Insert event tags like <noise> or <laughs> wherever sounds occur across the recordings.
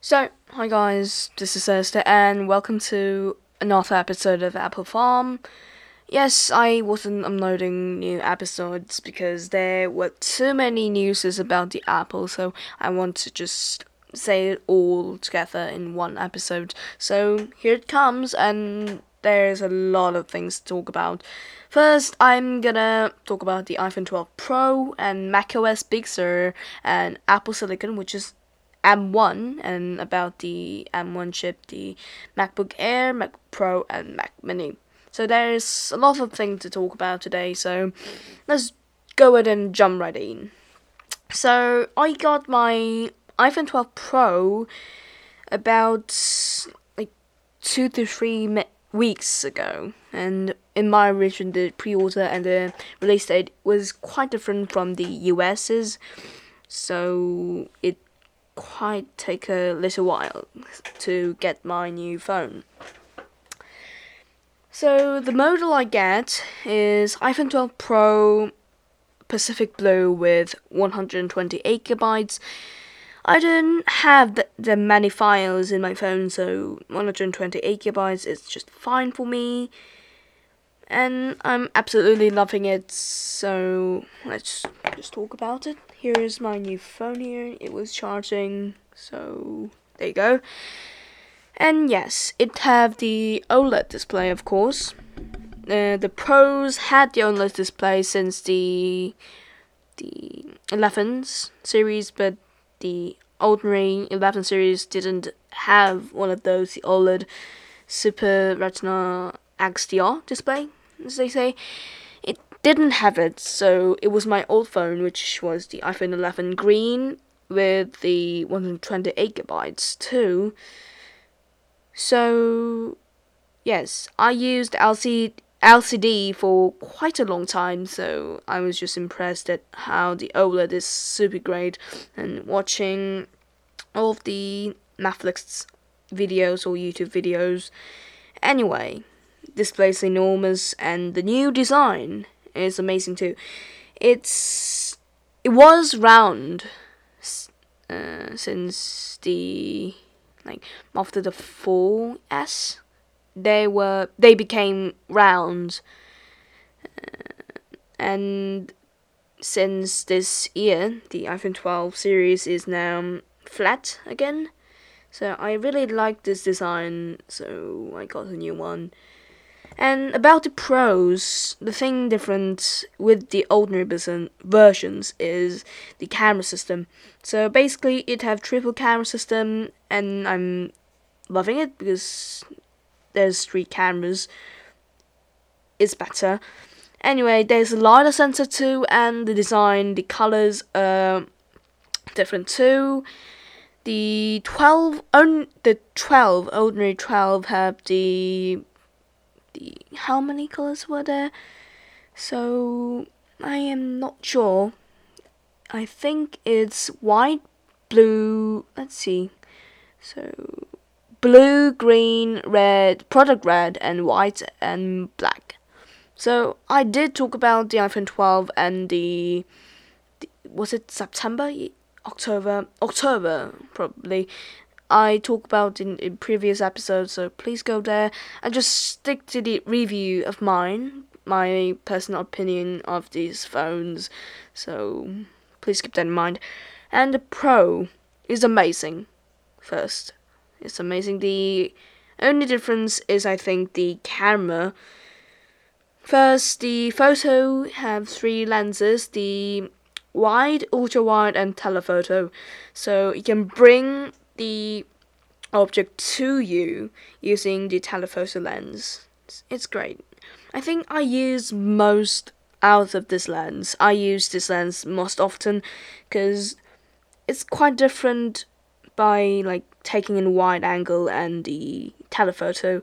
So, hi guys, this is Thursday, and welcome to another episode of Apple Farm. Yes, I wasn't uploading new episodes because there were too many newses about the Apple, so I want to just say it all together in one episode. So, here it comes, and there's a lot of things to talk about. First, I'm gonna talk about the iPhone 12 Pro and macOS Big Sur and Apple Silicon, which is M1, and about the M1 chip, the MacBook Air, Mac Pro, and Mac Mini. So there's a lot of things to talk about today. So let's go ahead and jump right in. So I got my iPhone 12 Pro about like two to three weeks ago, and in my region, the pre-order and the release date was quite different from the US's, so it quite take a little while to get my new phone. So the model I get is iPhone 12 Pro Pacific Blue with 128 gigabytes. I don't have the, the many files in my phone, so 128 gigabytes is just fine for me. And I'm absolutely loving it, so let's just talk about it. Here's my new phone here. It was charging, so there you go. And yes, it have the OLED display, of course. Uh, the Pros had the OLED display since the the 11s series, but the ordinary 11 series didn't have one of those the OLED Super Retina XDR display, as they say. It didn't have it, so it was my old phone, which was the iPhone 11 green with the 128 gigabytes too. So, yes, I used LCD LCD for quite a long time, so I was just impressed at how the OLED is super great and watching all of the Netflix videos or YouTube videos. Anyway, display is enormous and the new design is amazing too. It's it was round uh, since the like after the 4S they were they became round uh, and since this year the iphone 12 series is now flat again so i really like this design so i got a new one and about the pros the thing different with the ordinary versions is the camera system so basically it have triple camera system and i'm loving it because there's three cameras is better. Anyway, there's a LiDAR sensor too, and the design, the colors are different too. The 12, on, the 12, ordinary 12 have the, the, how many colors were there? So, I am not sure. I think it's white, blue, let's see. So, blue, green, red, product red, and white and black. So I did talk about the iPhone 12 and the, the was it September, October, October probably. I talk about in, in previous episodes, so please go there and just stick to the review of mine, my personal opinion of these phones. So please keep that in mind. And the Pro is amazing. First, it's amazing. The only difference is, I think, the camera. First, the photo have three lenses: the wide, ultra wide, and telephoto. So you can bring the object to you using the telephoto lens. It's great. I think I use most out of this lens. I use this lens most often because it's quite different by like taking in wide angle and the telephoto.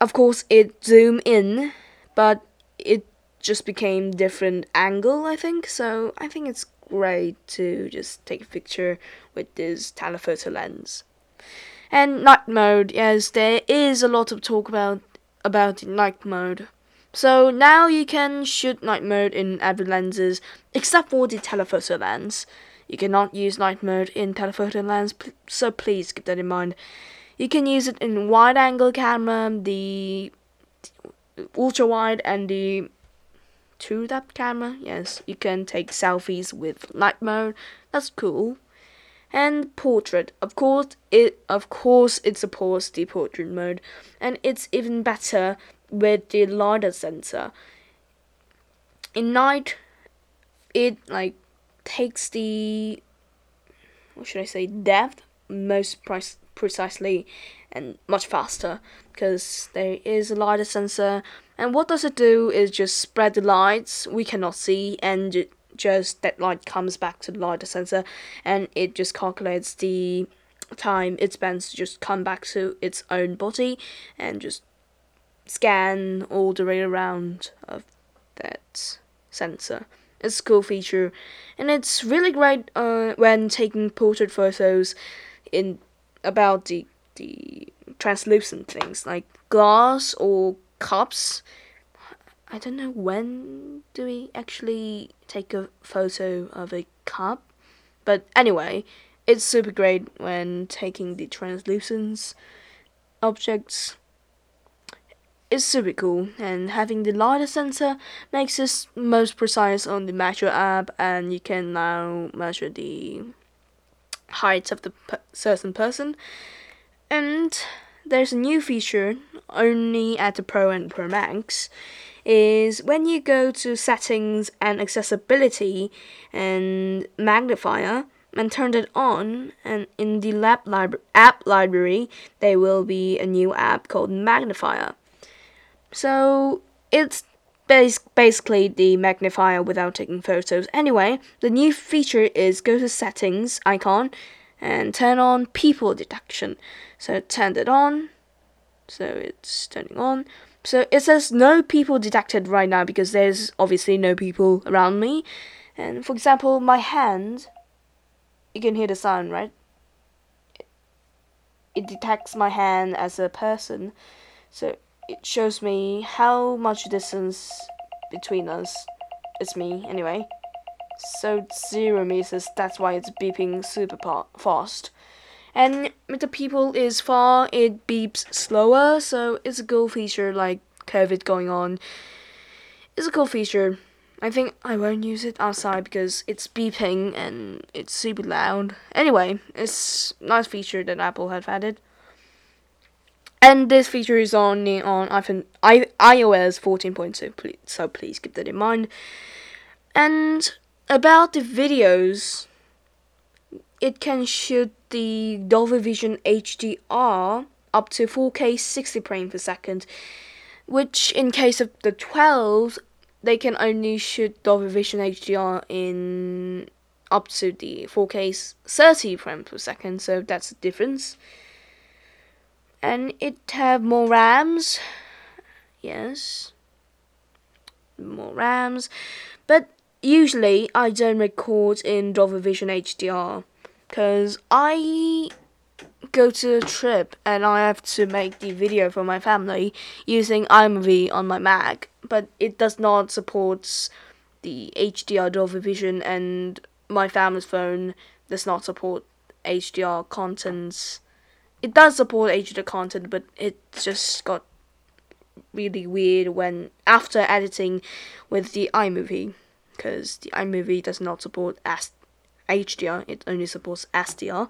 Of course, it zoom in, but it just became different angle. I think so. I think it's great to just take a picture with this telephoto lens. And night mode, yes, there is a lot of talk about about night mode. So now you can shoot night mode in every lenses except for the telephoto lens You cannot use night mode in telephoto lens, so please keep that in mind. You can use it in wide angle camera, the ultra wide, and the TrueDepth camera. Yes, you can take selfies with night mode. That's cool. And portrait, of course, it of course it supports the portrait mode, and it's even better with the lidar sensor. In night, it like takes the what should I say depth most price precisely and much faster because there is a lidar sensor. And what does it do? Is just spread the lights. We cannot see and just that light comes back to the lidar sensor and it just calculates the time it spends to just come back to its own body and just scan all the way around of that sensor. It's a cool feature, and it's really great uh, when taking portrait photos in about the the translucent things like glass or cups. I don't know when do we actually take a photo of a cup, but anyway, it's super great when taking the translucent objects is super cool, and having the lidar sensor makes this most precise on the Metro app, and you can now measure the height of the certain person. And there's a new feature only at the Pro and Pro Max is when you go to settings and accessibility and magnifier and turn it on and in the lab libra- app library there will be a new app called magnifier so it's bas- basically the magnifier without taking photos. Anyway, the new feature is go to settings icon and turn on people detection. So turn it on. So it's turning on. So it says no people detected right now because there's obviously no people around me. And for example, my hand, you can hear the sound, right? It detects my hand as a person. So it shows me how much distance between us. It's me, anyway. So zero meters, that's why it's beeping super fast. And if the people is far, it beeps slower, so it's a cool feature like COVID going on. It's a cool feature. I think I won't use it outside because it's beeping and it's super loud. Anyway, it's nice feature that Apple have added. And this feature is only on iPhone, I, iOS 14.2, so please keep that in mind. And about the videos, it can shoot the Dolby Vision HDR up to 4K 60 frames per second, which in case of the 12, they can only shoot Dolby Vision HDR in up to the 4K 30 frames per second, so that's the difference and it have more RAMs. Yes, more RAMs, but usually I don't record in Dolby Vision HDR because I go to a trip and I have to make the video for my family using iMovie on my Mac, but it does not support the HDR Dolby Vision and my family's phone does not support HDR contents. It does support HDR content, but it just got really weird when after editing with the iMovie, because the iMovie does not support S- HDR; it only supports SDR.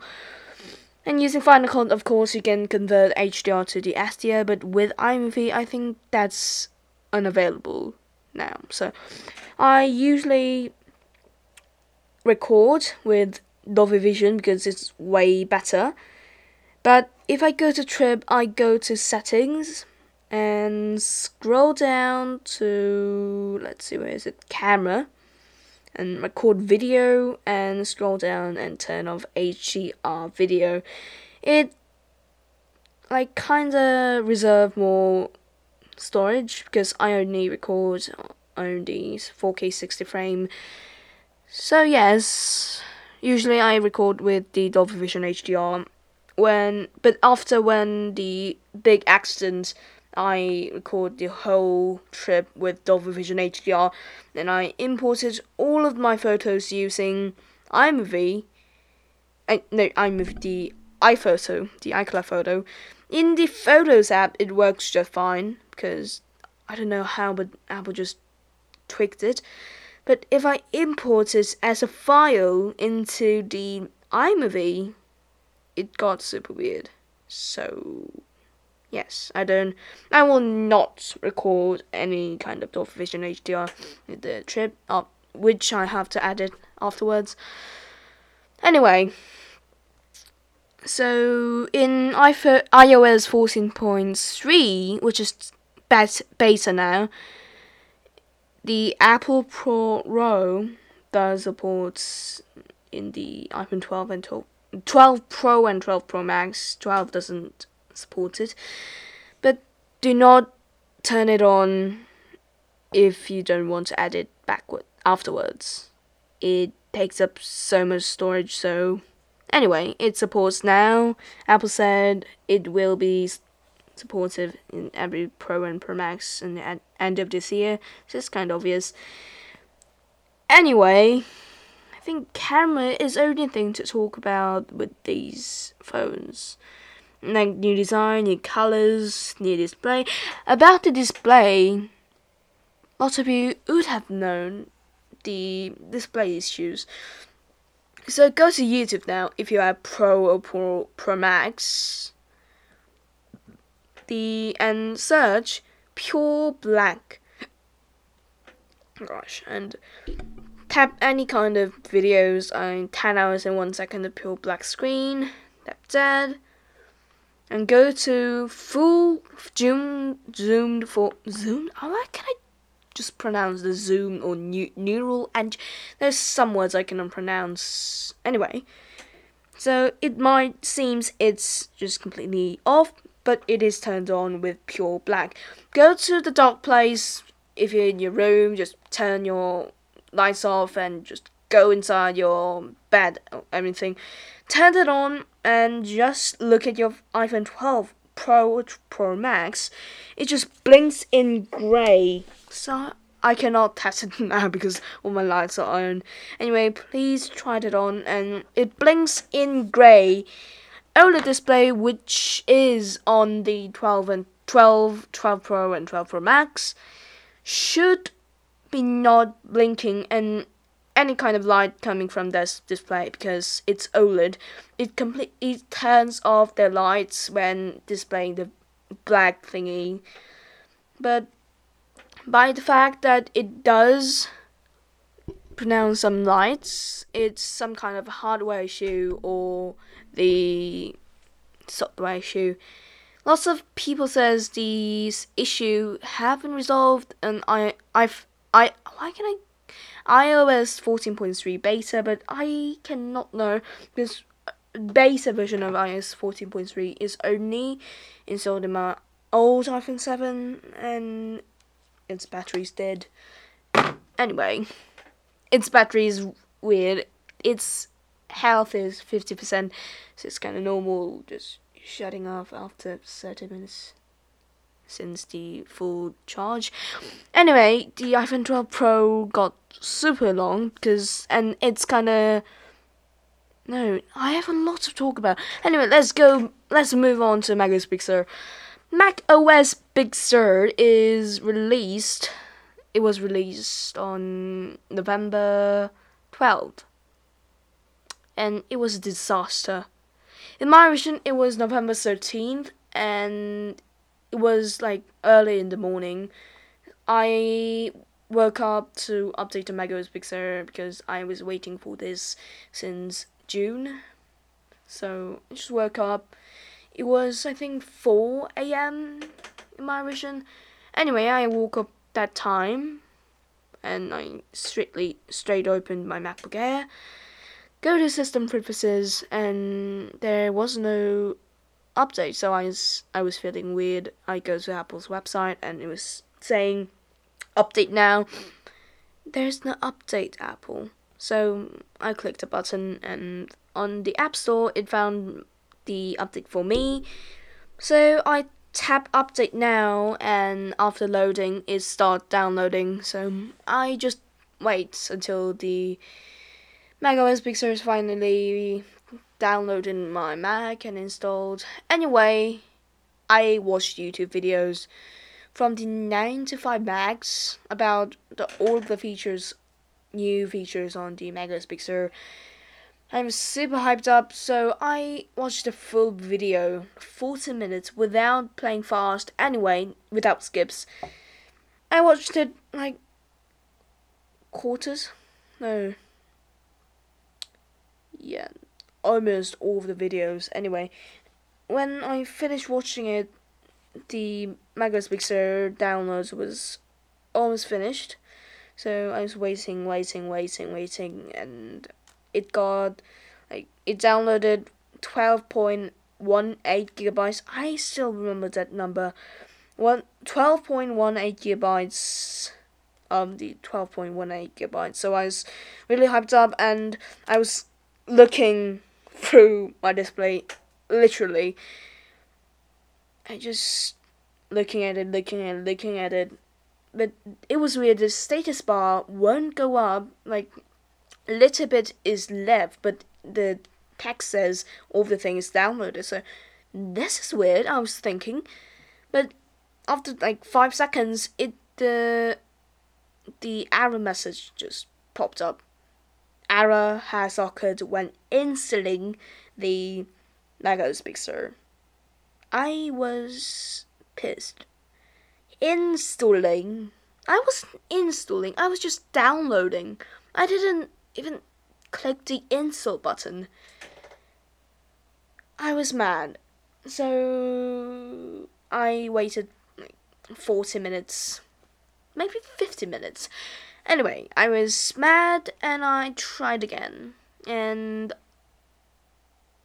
And using Final Cut, of course, you can convert HDR to the SDR, but with iMovie, I think that's unavailable now. So, I usually record with Dolby Vision because it's way better but if I go to trip, I go to settings and scroll down to let's see where is it camera and record video and scroll down and turn off HDR video. It like kinda reserve more storage because I only record on these 4K 60 frame. So yes, usually I record with the Dolby Vision HDR when but after when the big accident I recorded the whole trip with Dolby Vision HDR and I imported all of my photos using iMovie, I, no, iMovie, the iPhoto, the iCloud photo. In the Photos app, it works just fine because I don't know how, but Apple just tweaked it. But if I import it as a file into the iMovie, it got super weird. So, yes, I don't. I will not record any kind of Dolby Vision HDR the trip, uh, which I have to edit afterwards. Anyway, so in iOS 14.3, which is beta now, the Apple ProRAW does support in the iPhone 12 and 12, 12 Pro and 12 Pro Max. 12 doesn't support it, but do not turn it on if you don't want to add it backward afterwards. It takes up so much storage, so anyway, it supports now. Apple said it will be supportive in every Pro and Pro Max in the end of this year. So it's kind of obvious. Anyway, I think camera is the only thing to talk about with these phones. Like new design, new colors, new display. About the display, lots of you would have known the display issues. So go to YouTube now if you have Pro or Pro, Pro Max the and search pure black. Gosh, and tap any kind of videos on 10 hours and 1 second of pure black screen. Tap that. And go to full zoom zoomed for zoom. Oh, why can I just pronounce the zoom or new, neural? And there's some words I cannot pronounce. Anyway, so it might seems it's just completely off, but it is turned on with pure black. Go to the dark place if you're in your room, just turn your lights off and just go inside your bed everything. Turn it on and just look at your iPhone 12 Pro Pro Max. It just blinks in grey. So I cannot test it <laughs> now because all my lights are on. Anyway, please try it on and it blinks in grey OLED display, which is on the 12 and 12, 12 Pro and 12 Pro Max, should be not blinking and any kind of light coming from this display because it's OLED. It completely turns off the lights when displaying the black thingy. But by the fact that it does pronounce some lights, it's some kind of hardware issue or the software issue. Lots of people says these issue have been resolved, and I I've I why can I iOS 14.3 beta, but I cannot know because uh, beta version of iOS 14.3 is only installed in my old iPhone 7, and its battery's dead. Anyway, its battery is weird. Its health is 50%, so it's kind of normal, just shutting off after 30 minutes since the full charge. Anyway, the iPhone 12 Pro got super long because, and it's kind of. No, I have a lot to talk about. Anyway, let's go. Let's move on to Mac OS Big Sur. Mac OS Big Sur is released. It was released on November 12th and it was a disaster. In my version, it was November 13th, and it was like early in the morning. I woke up to update the macOS Sur because I was waiting for this since June. So I just woke up. It was I think 4 a.m. in my version. Anyway, I woke up that time and I strictly straight opened my MacBook Air go to system preferences and there was no update so I was I was feeling weird. I go to Apple's website and it was saying update now. There's no update Apple. So I clicked a button and on the App Store it found the update for me. So I tap update now and after loading it start downloading so I just wait until the macOS Big is finally downloaded my Mac and installed. Anyway, I watched YouTube videos from the 9 to 5 Macs about the, all the features, new features on the Big Sur. I'm super hyped up, so I watched the full video, 40 minutes, without playing fast, anyway, without skips. I watched it like quarters, no, yeah, almost all of the videos. Anyway, when I finished watching it, the Big Sur downloads was almost finished. So I was waiting, waiting, waiting, waiting, and it got like it downloaded twelve point one eight gigabytes. I still remember that number. One twelve point one eight gigabytes. Um, the twelve point one eight gigabytes. So I was really hyped up, and I was looking through my display, literally. I just looking at it, looking at it, looking at it. But it was weird. The status bar won't go up. Like a little bit is left, but the text says all the thing is downloaded. So this is weird. I was thinking, but after like five seconds, it the the error message just popped up error has occurred when installing the Big Sur. I was pissed. Installing. I wasn't installing, I was just downloading. I didn't even click the install button. I was mad. So I waited like 40 minutes, maybe 50 minutes Anyway, I was mad and I tried again. And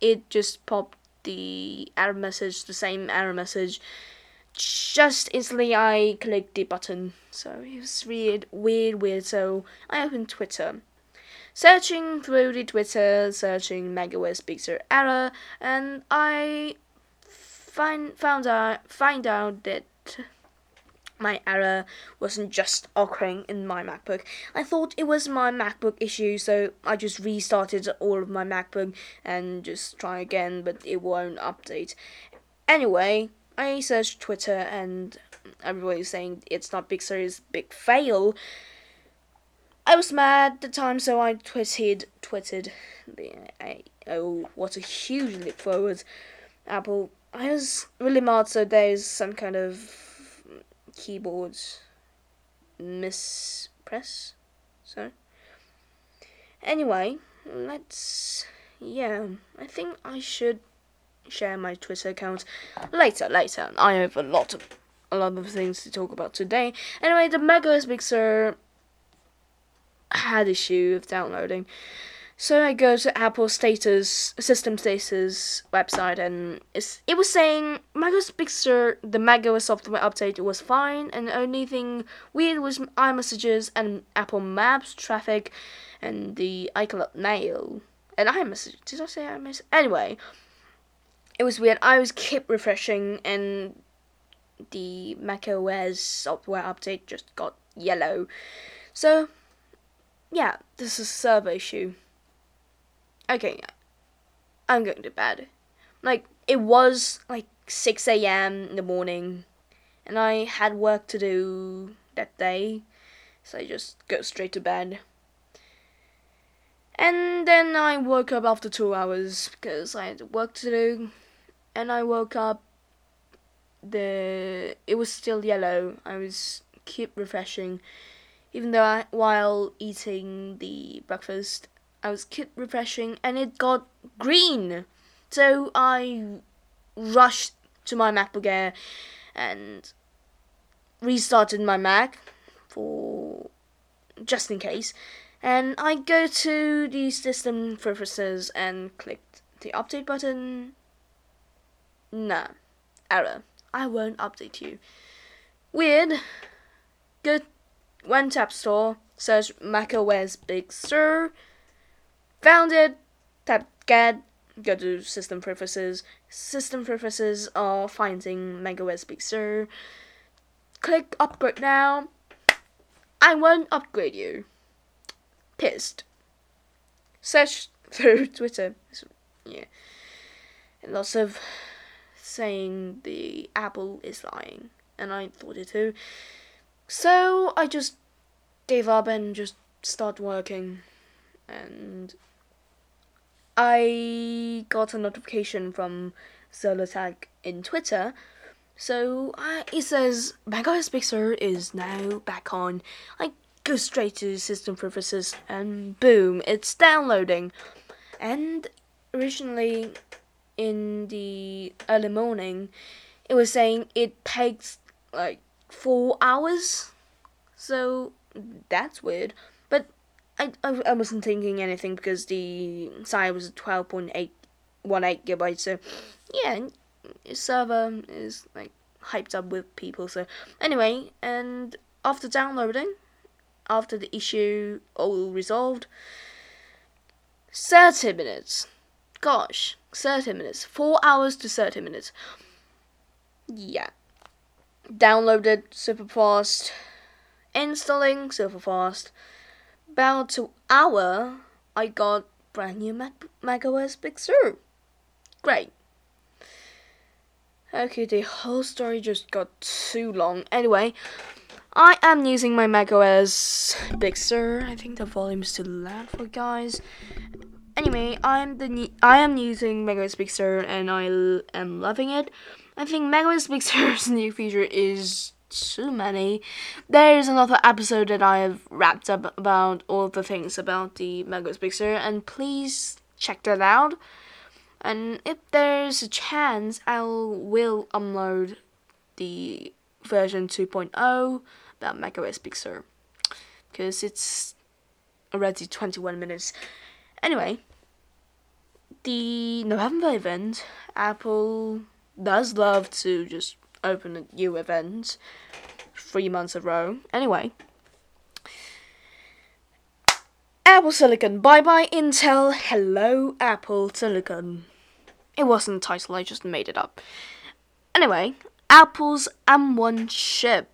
it just popped the error message, the same error message. Just instantly, I clicked the button. So it was weird, weird, weird. So I opened Twitter. Searching through the Twitter, searching macOS Big Sur error, and I find found out find out that my error wasn't just occurring in my MacBook. I thought it was my MacBook issue, so I just restarted all of my MacBook and just try again, but it won't update. Anyway, I searched Twitter and everybody's saying it's not Big Sur's big fail. I was mad at the time, so I tweeted, tweeted, oh, what a huge leap forward. Apple, I was really mad, so there's some kind of keyboards mispress. So, anyway, let's. Yeah, I think I should share my Twitter account later. Later, I have a lot of a lot of things to talk about today. Anyway, the macOS Big Sur had issue of downloading. So I go to Apple status system status website and it was saying Big Sur the macOS software update was fine and the only thing weird was iMessages and Apple Maps traffic and the iCloud Mail and iMessage. Did I say iMessage? Anyway, it was weird. I was keep refreshing and the macOS software update just got yellow. So yeah, this is a server issue okay, I'm going to bed. Like, it was like 6 a.m. in the morning, and I had work to do that day, so I just go straight to bed. And then I woke up after two hours because I had work to do, and I woke up. The it was still yellow. I was keep refreshing, even though I, while eating the breakfast I was keep refreshing and it got green. So I rushed to my MacBook Air and restarted my Mac for just in case. And I go to the system preferences and clicked the update button. Nah, error. I won't update you. Weird. Good. went App Store, search macOS Big Sur Found it. Tap get. Go to system preferences. System preferences are finding macOS Big Sur. Click upgrade now. I won't upgrade you. Pissed. search through <laughs> Twitter. Yeah, and lots of saying the Apple is lying, and I thought it too. So I just gave up and just started working, and I got a notification from Zollotag in Twitter. So uh, it says Big Sur is now back on. I go straight to System Preferences and boom, it's downloading. And originally in the early morning, it was saying it takes like four hours. So that's weird. I, I, I wasn't thinking anything because the size was 12.818 gigabytes. So yeah, server is like hyped up with people. So anyway, and after downloading, after the issue all resolved, 30 minutes. Gosh, 30 minutes. 4 hours to 30 minutes. Yeah. Downloaded super fast. Installing super fast. About an hour, I got brand new Mac, Mac OS Big Sur. Great. Okay, the whole story just got too long. Anyway, I am using my macOS Big Sur. I think the volume is too loud for guys. Anyway, I'm the I am using macOS Big Sur and I am loving it. I think macOS Big Sur's <laughs> new feature is too many. There is another episode that I have wrapped up about all the things about the macOS Big Sur, and please check that out. And if there's a chance, I will upload the version 2.0 about macOS Sur because it's already 21 minutes. Anyway, the November event, Apple does love to just open a new event three months in a row. Anyway, Apple Silicon. Bye bye Intel. Hello Apple Silicon. It wasn't a title, I just made it up. Anyway, Apple's M1 chip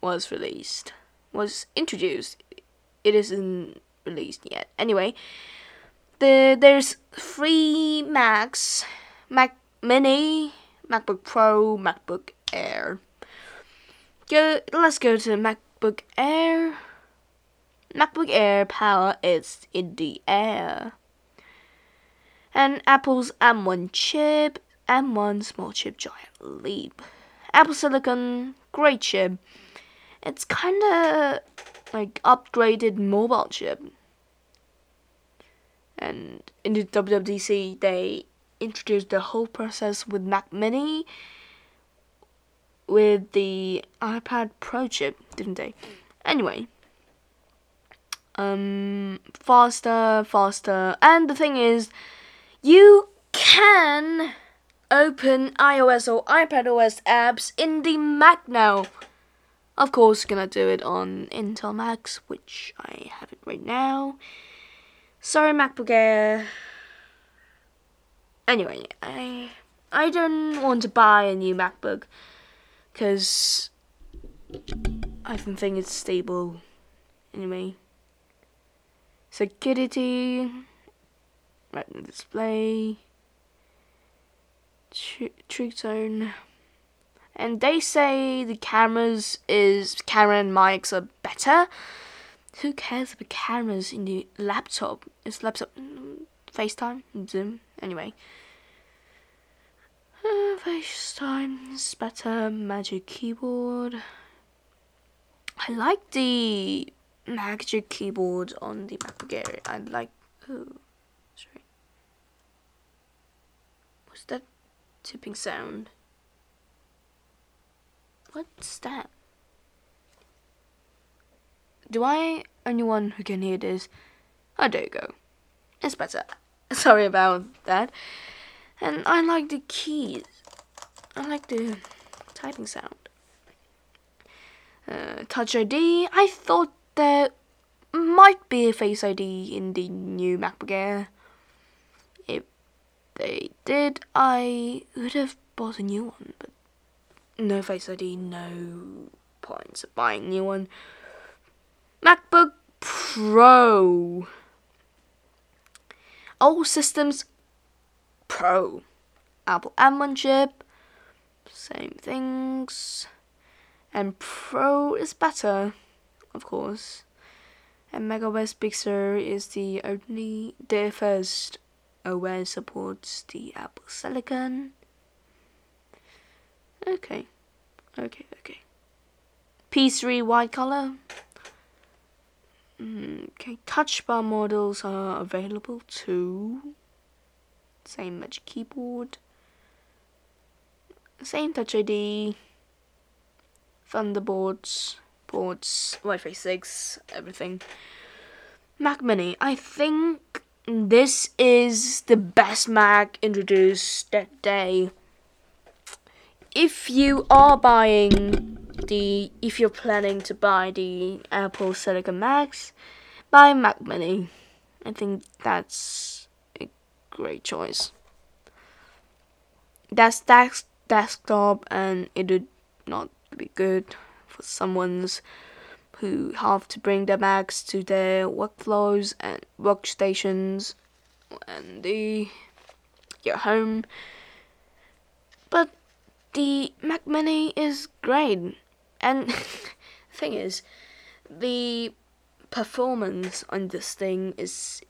was released, was introduced. It isn't released yet. Anyway, the there's three Macs, Mac Mini, MacBook Pro, MacBook Air. Go, let's go to MacBook Air. MacBook Air power is in the air. And Apple's M1 chip, M1 small chip giant leap. Apple Silicon, great chip. It's kinda like upgraded mobile chip. And in the WWDC, they introduced the whole process with Mac Mini with the iPad Pro chip, didn't they? Anyway, um, faster, faster, and the thing is, you can open iOS or iPadOS apps in the Mac now. Of course, gonna do it on Intel Macs, which I have it right now. Sorry, MacBook Air. Anyway, I I don't want to buy a new MacBook because I don't think it's stable. Anyway, security, retina display, True Tone, and they say the cameras is camera and mics are better. Who cares about cameras in the laptop? It's laptop mm, FaceTime, Zoom. Anyway. Uh, FaceTime better. Magic keyboard. I like the magic keyboard on the MacBook Air. I like. Oh, sorry. What's that tipping sound? What's that? Do I only one who can hear this? Oh, there you go. It's better. <laughs> Sorry about that. And I like the keys. I like the typing sound. Uh, Touch ID. I thought there might be a Face ID in the new MacBook Air. If they did, I would have bought a new one, but no Face ID, no points of buying a new one. MacBook Pro. All systems Pro. Apple M1 chip. Same things. And Pro is better, of course. And macOS Big Sur is the only, the first OS supports the Apple Silicon. Okay, okay, okay. P3 white color. Mm, okay, touch bar models are available too. Same Magic Keyboard. Same Touch ID. Thunderboards, ports, Wi-Fi 6, everything. Mac Mini. I think this is the best Mac introduced that day. If you are buying the, if you're planning to buy the Apple Silicon Macs, buy Mac Mini. I think that's a great choice. That's desk desktop, and it would not be good for someone's who have to bring their Macs to their workflows and workstations and the your home. But the Mac Mini is great, and <laughs> thing is, the performance on this thing is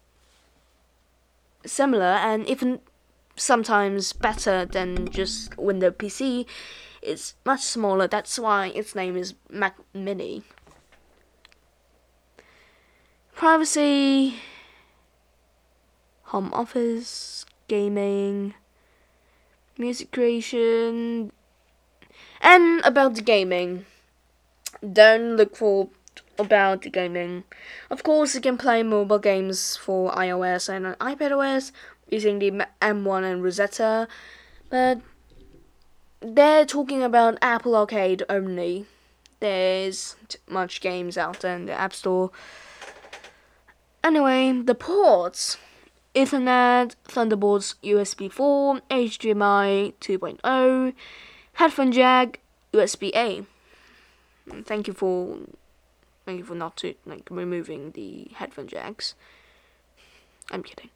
similar and even sometimes better than just Windows PC. It's much smaller. That's why its name is Mac Mini. Privacy, home office, gaming, music creation, and about the gaming. Don't look for about the gaming. Of course, you can play mobile games for iOS and iPadOS using the M1 and Rosetta, but they're talking about Apple Arcade only. There's much games out there in the App Store. Anyway, the ports Ethernet, Thunderbolts, USB 4, HDMI 2.0, headphone jack, USB A. Thank you for thank you for not to like removing the headphone jacks. I'm kidding.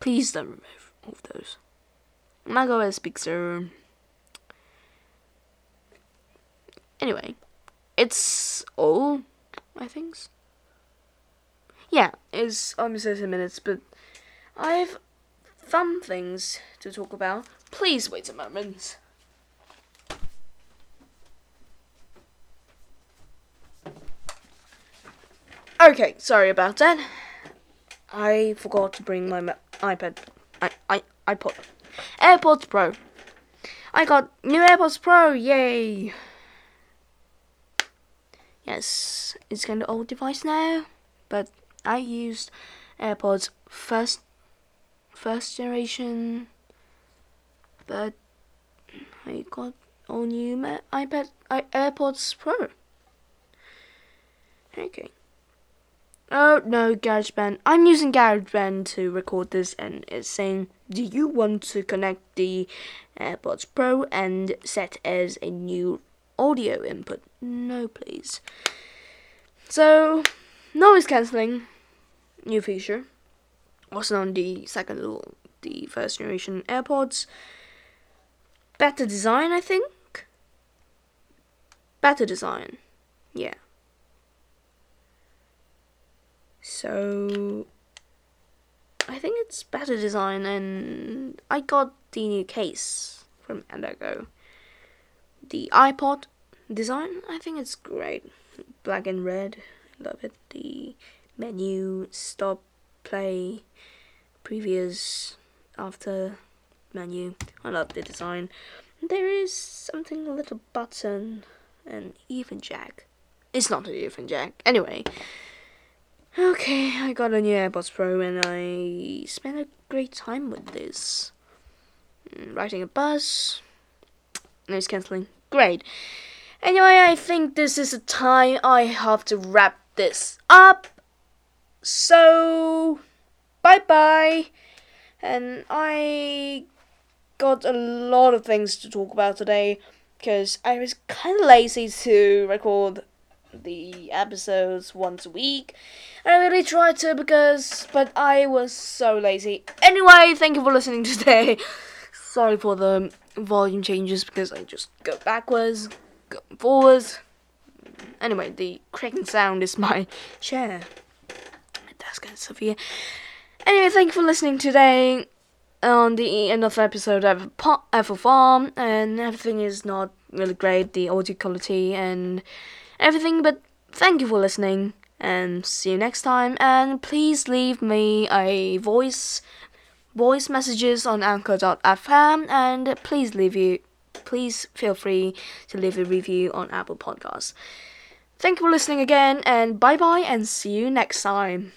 Please don't remove all of those. macOS Big Sur. Anyway, it's all, I think. Yeah, it's almost 30 minutes, but I have fun things to talk about. Please wait a moment. Okay, sorry about that. I forgot to bring my iPad, I, I, iPod, AirPods Pro. I got new AirPods Pro, yay! Yes, it's kind of old device now, but I used AirPods first, first generation, but I got all new iPad, AirPods Pro. Okay. Oh no, GarageBand. I'm using GarageBand to record this and it's saying, do you want to connect the AirPods Pro and set as a new audio input? No, please. So, noise cancelling, new feature. Wasn't on the second or the first generation AirPods. Better design, I think. Better design, yeah. So I think it's better design and I got the new case from Elago. The iPod design, I think it's great. Black and red, love it. The menu, stop, play, previous, after menu, I love the design. There is something a little button and even jack. It's not an even jack. Anyway, Okay, I got a new AirPods Pro and I spent a great time with this. Mm, riding a bus, noise cancelling, great. Anyway, I think this is the time I have to wrap this up. So, bye bye. And I got a lot of things to talk about today because I was kind of lazy to record the episodes once a week. I really tried to because, but I was so lazy. Anyway, thank you for listening <laughs> today. Sorry for the volume changes because I just go backwards, go forwards. Anyway, the cracking sound is my <laughs> chair. That's good, Sophia. Anyway, thank you for listening today on the another episode of Apple Farm, and everything is not really great, the audio quality and everything, but thank you for listening, and see you next time, and please leave me a voice voice messages on anchor.fm, and please leave you please feel free to leave a review on Apple Podcasts. Thank you for listening again, and bye bye, and see you next time.